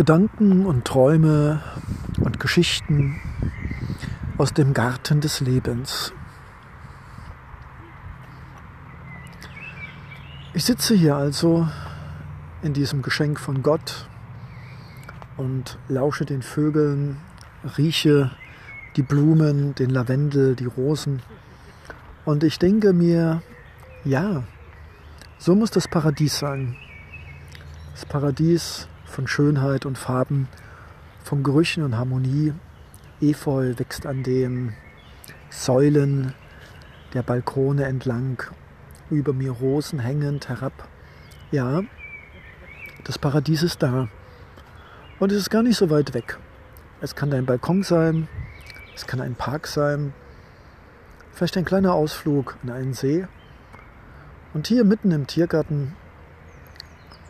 Gedanken und Träume und Geschichten aus dem Garten des Lebens. Ich sitze hier also in diesem Geschenk von Gott und lausche den Vögeln, rieche die Blumen, den Lavendel, die Rosen. Und ich denke mir, ja, so muss das Paradies sein. Das Paradies von Schönheit und Farben, von Gerüchen und Harmonie. Efeu wächst an den Säulen der Balkone entlang, über mir Rosen hängend herab. Ja, das Paradies ist da. Und es ist gar nicht so weit weg. Es kann dein Balkon sein, es kann ein Park sein, vielleicht ein kleiner Ausflug in einen See. Und hier mitten im Tiergarten,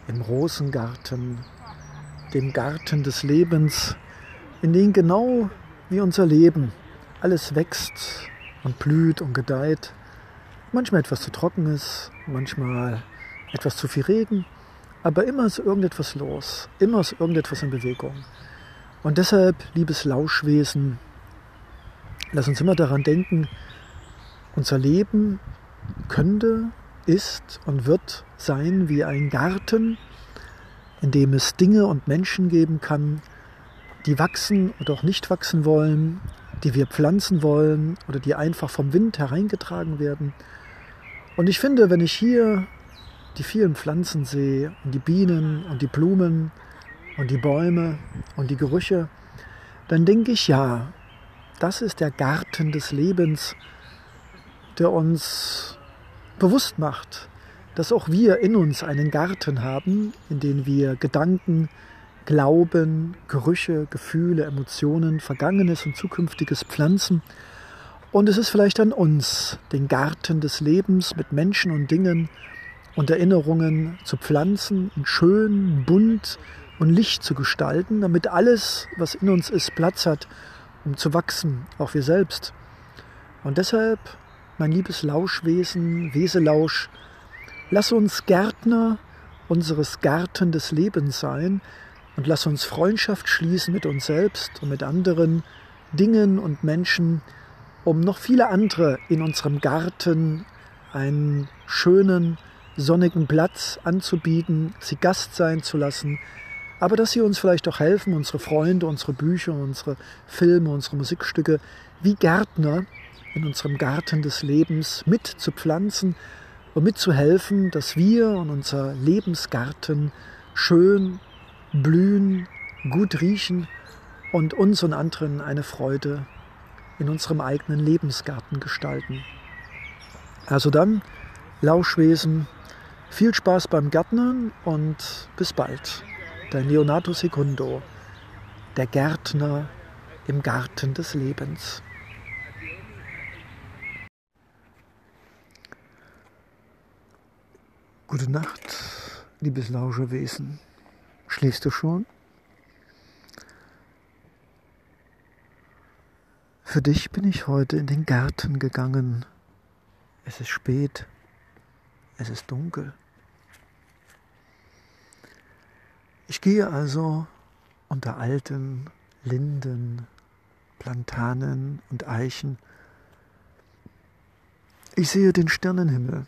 im Rosengarten, dem Garten des Lebens, in dem genau wie unser Leben alles wächst und blüht und gedeiht, manchmal etwas zu trocken ist, manchmal etwas zu viel Regen, aber immer ist irgendetwas los, immer ist irgendetwas in Bewegung. Und deshalb, liebes Lauschwesen, lass uns immer daran denken, unser Leben könnte, ist und wird sein wie ein Garten, in dem es Dinge und Menschen geben kann, die wachsen oder auch nicht wachsen wollen, die wir pflanzen wollen oder die einfach vom Wind hereingetragen werden. Und ich finde, wenn ich hier die vielen Pflanzen sehe und die Bienen und die Blumen und die Bäume und die Gerüche, dann denke ich, ja, das ist der Garten des Lebens, der uns bewusst macht, dass auch wir in uns einen Garten haben, in dem wir Gedanken, Glauben, Gerüche, Gefühle, Emotionen, Vergangenes und Zukünftiges pflanzen. Und es ist vielleicht an uns, den Garten des Lebens mit Menschen und Dingen und Erinnerungen zu pflanzen und schön, bunt und Licht zu gestalten, damit alles, was in uns ist, Platz hat, um zu wachsen, auch wir selbst. Und deshalb, mein liebes Lauschwesen, Weselausch, lass uns Gärtner unseres Garten des Lebens sein und lass uns Freundschaft schließen mit uns selbst und mit anderen Dingen und Menschen, um noch viele andere in unserem Garten einen schönen, sonnigen Platz anzubieten, sie Gast sein zu lassen, aber dass sie uns vielleicht auch helfen, unsere Freunde, unsere Bücher, unsere Filme, unsere Musikstücke wie Gärtner in unserem Garten des Lebens mit zu pflanzen und mitzuhelfen, dass wir und unser Lebensgarten schön blühen, gut riechen und uns und anderen eine Freude in unserem eigenen Lebensgarten gestalten. Also dann, Lauschwesen, viel Spaß beim Gärtnern und bis bald. Dein Leonardo Secundo, der Gärtner im Garten des Lebens. Gute Nacht, liebes Lauschewesen. Schläfst du schon? Für dich bin ich heute in den Garten gegangen. Es ist spät. Es ist dunkel. Ich gehe also unter alten Linden, Plantanen und Eichen. Ich sehe den Sternenhimmel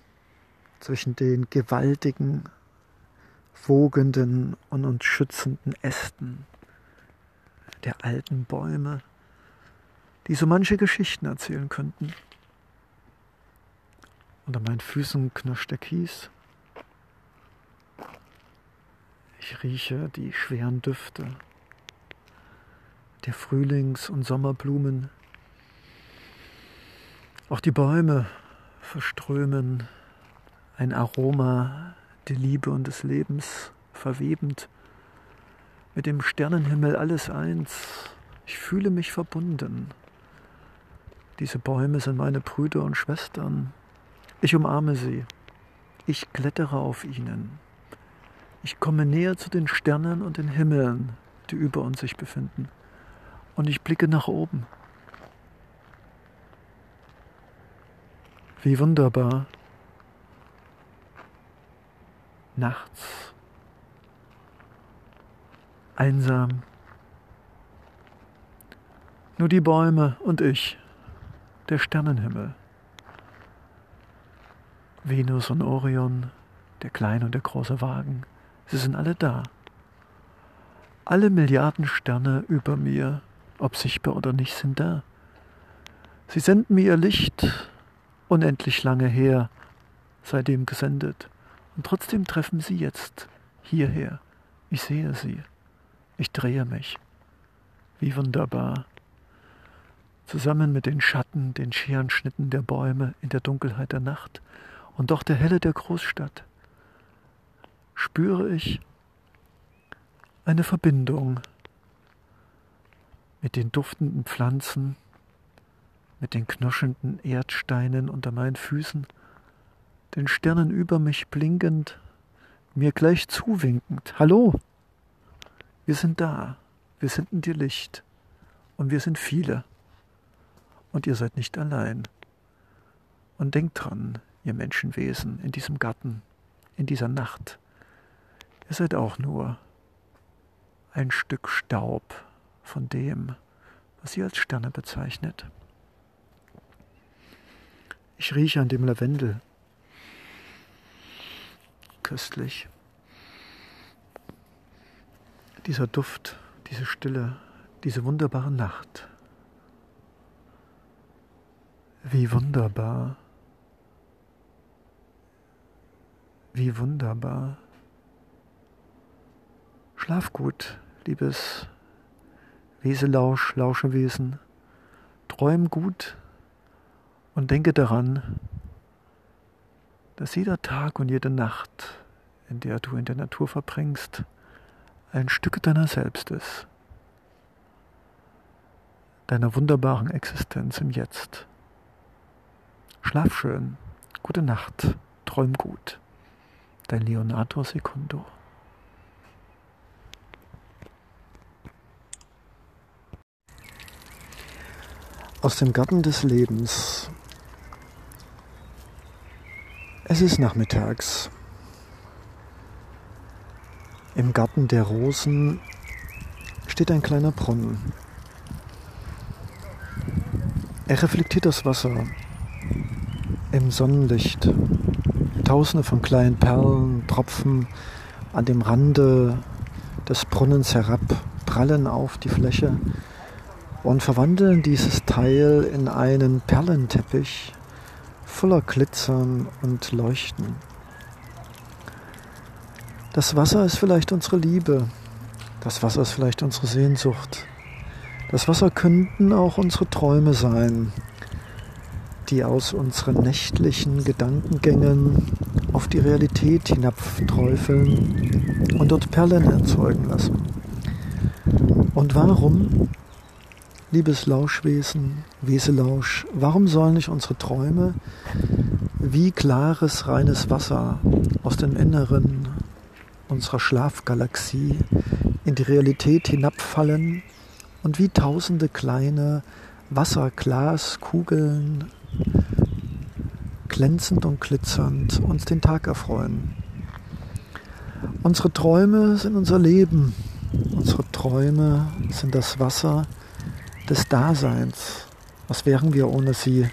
zwischen den gewaltigen, wogenden und uns schützenden Ästen der alten Bäume, die so manche Geschichten erzählen könnten. Unter meinen Füßen knirscht der Kies. Ich rieche die schweren Düfte der Frühlings- und Sommerblumen. Auch die Bäume verströmen ein Aroma der Liebe und des Lebens, verwebend mit dem Sternenhimmel alles eins. Ich fühle mich verbunden. Diese Bäume sind meine Brüder und Schwestern. Ich umarme sie. Ich klettere auf ihnen. Ich komme näher zu den Sternen und den Himmeln, die über uns sich befinden. Und ich blicke nach oben. Wie wunderbar. Nachts einsam. Nur die Bäume und ich, der Sternenhimmel. Venus und Orion, der kleine und der große Wagen, sie sind alle da. Alle Milliarden Sterne über mir, ob sichtbar oder nicht, sind da. Sie senden mir ihr Licht, unendlich lange her, seitdem gesendet. Und trotzdem treffen sie jetzt hierher. Ich sehe sie. Ich drehe mich. Wie wunderbar. Zusammen mit den Schatten, den Scherenschnitten der Bäume in der Dunkelheit der Nacht und doch der Helle der Großstadt spüre ich eine Verbindung mit den duftenden Pflanzen, mit den knirschenden Erdsteinen unter meinen Füßen, den Sternen über mich blinkend, mir gleich zuwinkend. Hallo, wir sind da, wir sind in dir Licht und wir sind viele und ihr seid nicht allein. Und denkt dran, ihr Menschenwesen in diesem Garten, in dieser Nacht, ihr seid auch nur ein Stück Staub von dem, was ihr als Sterne bezeichnet. Ich rieche an dem Lavendel. Köstlich. Dieser Duft, diese Stille, diese wunderbare Nacht. Wie wunderbar. Wie wunderbar. Schlaf gut, liebes Weselausch, Lauschewesen. Träum gut und denke daran, dass jeder Tag und jede Nacht, in der du in der Natur verbringst, ein Stück deiner selbst ist, deiner wunderbaren Existenz im Jetzt. Schlaf schön, gute Nacht, träum gut. Dein Leonardo Secundo. Aus dem Garten des Lebens. Es ist nachmittags. Im Garten der Rosen steht ein kleiner Brunnen. Er reflektiert das Wasser im Sonnenlicht. Tausende von kleinen Perlen, Tropfen an dem Rande des Brunnens herab, prallen auf die Fläche und verwandeln dieses Teil in einen Perlenteppich voller Glitzern und Leuchten. Das Wasser ist vielleicht unsere Liebe, das Wasser ist vielleicht unsere Sehnsucht, das Wasser könnten auch unsere Träume sein, die aus unseren nächtlichen Gedankengängen auf die Realität hinabträufeln und dort Perlen erzeugen lassen. Und warum Liebes Lauschwesen, Weselausch, warum sollen nicht unsere Träume wie klares, reines Wasser aus dem Inneren unserer Schlafgalaxie in die Realität hinabfallen und wie tausende kleine Wasserglaskugeln glänzend und glitzernd uns den Tag erfreuen. Unsere Träume sind unser Leben. Unsere Träume sind das Wasser, des Daseins. Was wären wir ohne sie?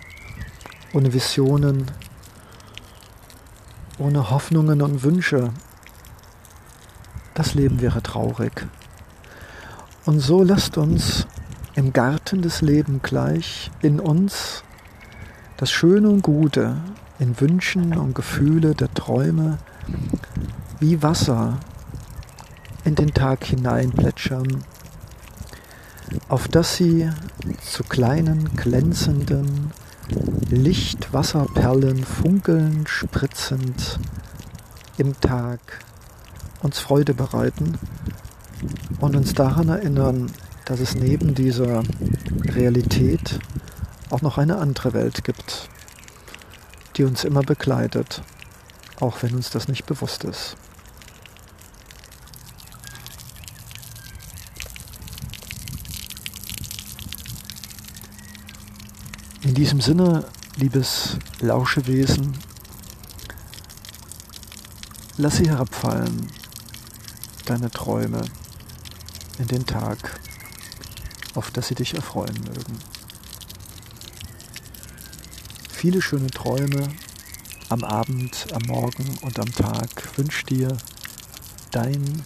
Ohne Visionen, ohne Hoffnungen und Wünsche. Das Leben wäre traurig. Und so lasst uns im Garten des Lebens gleich in uns das Schöne und Gute, in Wünschen und Gefühle der Träume wie Wasser in den Tag hinein plätschern auf dass sie zu kleinen, glänzenden Lichtwasserperlen funkeln, spritzend im Tag uns Freude bereiten und uns daran erinnern, dass es neben dieser Realität auch noch eine andere Welt gibt, die uns immer begleitet, auch wenn uns das nicht bewusst ist. In diesem Sinne, liebes Lauschewesen, lass sie herabfallen, deine Träume. in den Tag, auf das sie dich erfreuen mögen. Viele schöne Träume am Abend, am Morgen und am Tag wünscht dir dein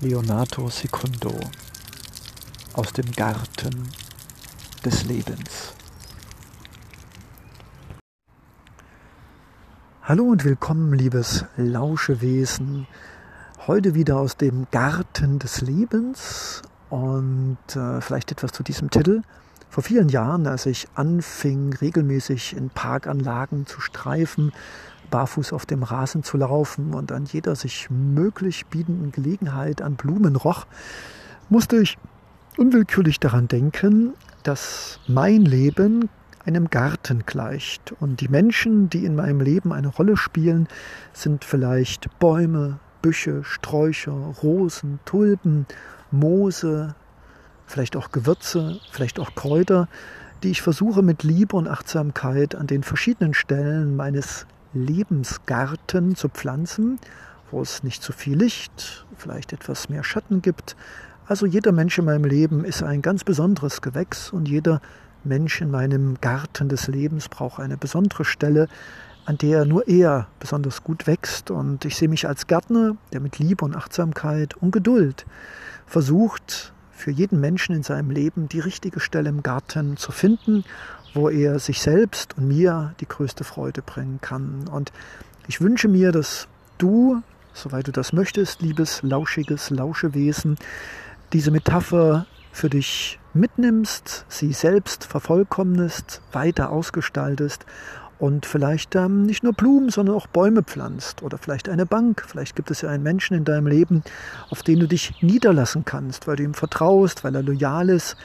Leonardo Secundo aus dem Garten des Lebens. Hallo und willkommen, liebes Lauschewesen. Heute wieder aus dem Garten des Lebens und äh, vielleicht etwas zu diesem Titel. Vor vielen Jahren, als ich anfing, regelmäßig in Parkanlagen zu streifen, barfuß auf dem Rasen zu laufen und an jeder sich möglich bietenden Gelegenheit an Blumen roch, musste ich unwillkürlich daran denken, dass mein Leben einem Garten gleicht. Und die Menschen, die in meinem Leben eine Rolle spielen, sind vielleicht Bäume, Büsche, Sträucher, Rosen, Tulpen, Moose, vielleicht auch Gewürze, vielleicht auch Kräuter, die ich versuche mit Liebe und Achtsamkeit an den verschiedenen Stellen meines Lebensgarten zu pflanzen, wo es nicht zu viel Licht, vielleicht etwas mehr Schatten gibt. Also jeder Mensch in meinem Leben ist ein ganz besonderes Gewächs und jeder Mensch in meinem Garten des Lebens braucht eine besondere Stelle, an der nur er besonders gut wächst. Und ich sehe mich als Gärtner, der mit Liebe und Achtsamkeit und Geduld versucht, für jeden Menschen in seinem Leben die richtige Stelle im Garten zu finden, wo er sich selbst und mir die größte Freude bringen kann. Und ich wünsche mir, dass du, soweit du das möchtest, liebes, lauschiges Lauschewesen, diese Metapher für dich mitnimmst, sie selbst vervollkommnest, weiter ausgestaltest und vielleicht ähm, nicht nur Blumen, sondern auch Bäume pflanzt oder vielleicht eine Bank. Vielleicht gibt es ja einen Menschen in deinem Leben, auf den du dich niederlassen kannst, weil du ihm vertraust, weil er loyal ist,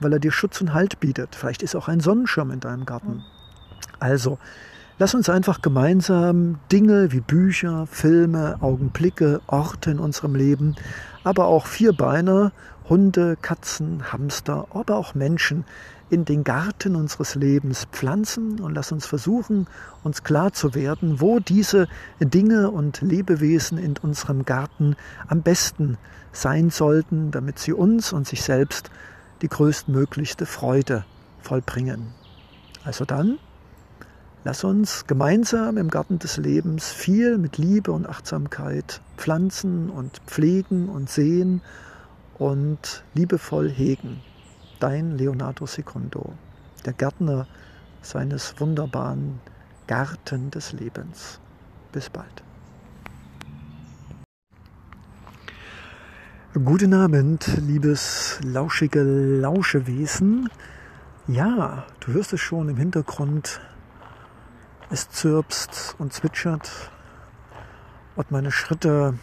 weil er dir Schutz und Halt bietet. Vielleicht ist auch ein Sonnenschirm in deinem Garten. Also, lass uns einfach gemeinsam Dinge wie Bücher, Filme, Augenblicke, Orte in unserem Leben, aber auch Vierbeiner Hunde, Katzen, Hamster, aber auch Menschen in den Garten unseres Lebens pflanzen und lass uns versuchen, uns klar zu werden, wo diese Dinge und Lebewesen in unserem Garten am besten sein sollten, damit sie uns und sich selbst die größtmöglichste Freude vollbringen. Also dann, lass uns gemeinsam im Garten des Lebens viel mit Liebe und Achtsamkeit pflanzen und pflegen und sehen und liebevoll hegen. Dein Leonardo Secundo, der Gärtner seines wunderbaren Garten des Lebens. Bis bald. Guten Abend, liebes lauschige Lauschewesen. Ja, du hörst es schon im Hintergrund. Es zirpst und zwitschert und meine Schritte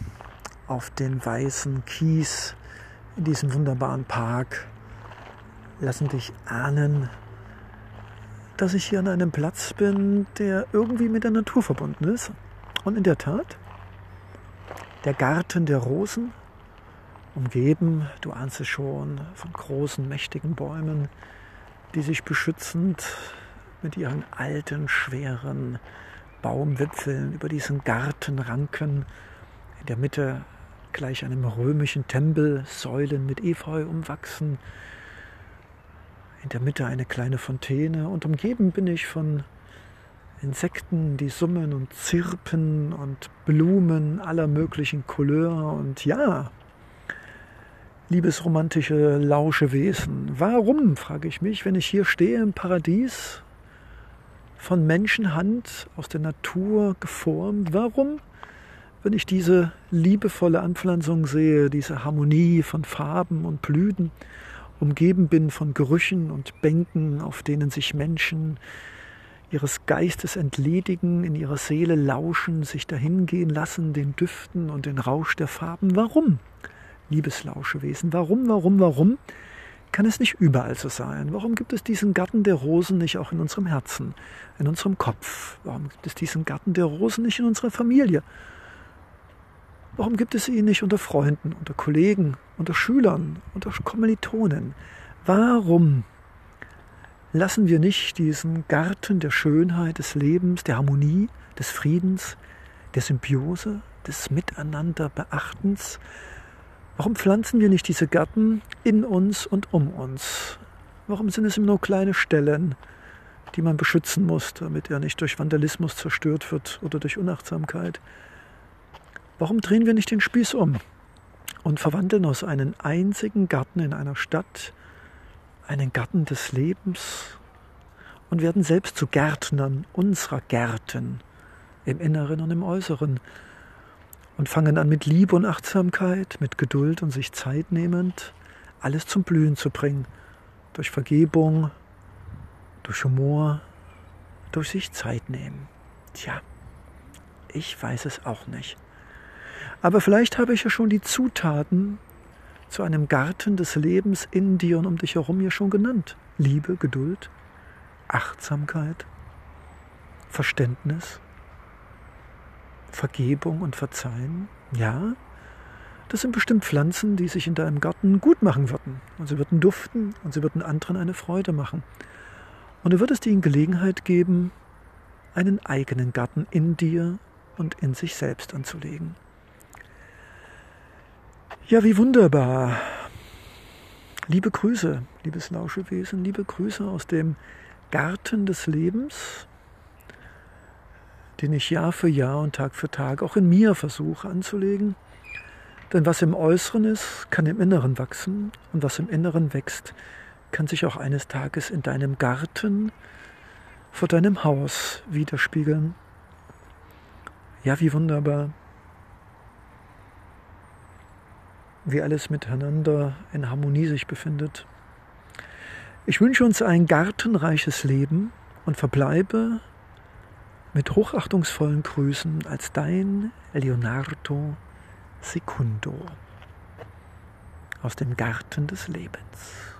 auf den weißen Kies in diesem wunderbaren Park lassen dich ahnen, dass ich hier an einem Platz bin, der irgendwie mit der Natur verbunden ist. Und in der Tat, der Garten der Rosen, umgeben, du ahnst es schon, von großen, mächtigen Bäumen, die sich beschützend mit ihren alten, schweren Baumwipfeln über diesen Garten ranken. In der Mitte gleich einem römischen Tempel, Säulen mit Efeu umwachsen. In der Mitte eine kleine Fontäne und umgeben bin ich von Insekten, die summen und zirpen und Blumen aller möglichen Couleur und ja, liebes romantische Lauschewesen, warum, frage ich mich, wenn ich hier stehe im Paradies, von Menschenhand aus der Natur geformt, warum wenn ich diese liebevolle Anpflanzung sehe, diese Harmonie von Farben und Blüten, umgeben bin von Gerüchen und Bänken, auf denen sich Menschen ihres Geistes entledigen, in ihrer Seele lauschen, sich dahingehen lassen, den Düften und den Rausch der Farben. Warum, liebes Lauschewesen? Warum, warum, warum kann es nicht überall so sein? Warum gibt es diesen Garten der Rosen nicht auch in unserem Herzen, in unserem Kopf? Warum gibt es diesen Garten der Rosen nicht in unserer Familie? Warum gibt es ihn nicht unter Freunden, unter Kollegen, unter Schülern, unter Kommilitonen? Warum lassen wir nicht diesen Garten der Schönheit des Lebens, der Harmonie, des Friedens, der Symbiose, des Miteinanderbeachtens, Warum pflanzen wir nicht diese Gärten in uns und um uns? Warum sind es immer nur kleine Stellen, die man beschützen muss, damit er nicht durch Vandalismus zerstört wird oder durch Unachtsamkeit? Warum drehen wir nicht den Spieß um und verwandeln aus einem einzigen Garten in einer Stadt einen Garten des Lebens und werden selbst zu Gärtnern unserer Gärten im Inneren und im Äußeren und fangen an mit Liebe und Achtsamkeit, mit Geduld und sich Zeit nehmend, alles zum Blühen zu bringen. Durch Vergebung, durch Humor, durch sich Zeit nehmen. Tja, ich weiß es auch nicht. Aber vielleicht habe ich ja schon die Zutaten zu einem Garten des Lebens in dir und um dich herum hier schon genannt. Liebe, Geduld, Achtsamkeit, Verständnis, Vergebung und Verzeihen. Ja, das sind bestimmt Pflanzen, die sich in deinem Garten gut machen würden. Und sie würden duften und sie würden anderen eine Freude machen. Und du würdest ihnen Gelegenheit geben, einen eigenen Garten in dir und in sich selbst anzulegen. Ja, wie wunderbar. Liebe Grüße, liebes Lauschewesen, liebe Grüße aus dem Garten des Lebens, den ich Jahr für Jahr und Tag für Tag auch in mir versuche anzulegen. Denn was im Äußeren ist, kann im Inneren wachsen und was im Inneren wächst, kann sich auch eines Tages in deinem Garten vor deinem Haus widerspiegeln. Ja, wie wunderbar wie alles miteinander in Harmonie sich befindet. Ich wünsche uns ein gartenreiches Leben und verbleibe mit hochachtungsvollen Grüßen als dein Leonardo Secundo aus dem Garten des Lebens.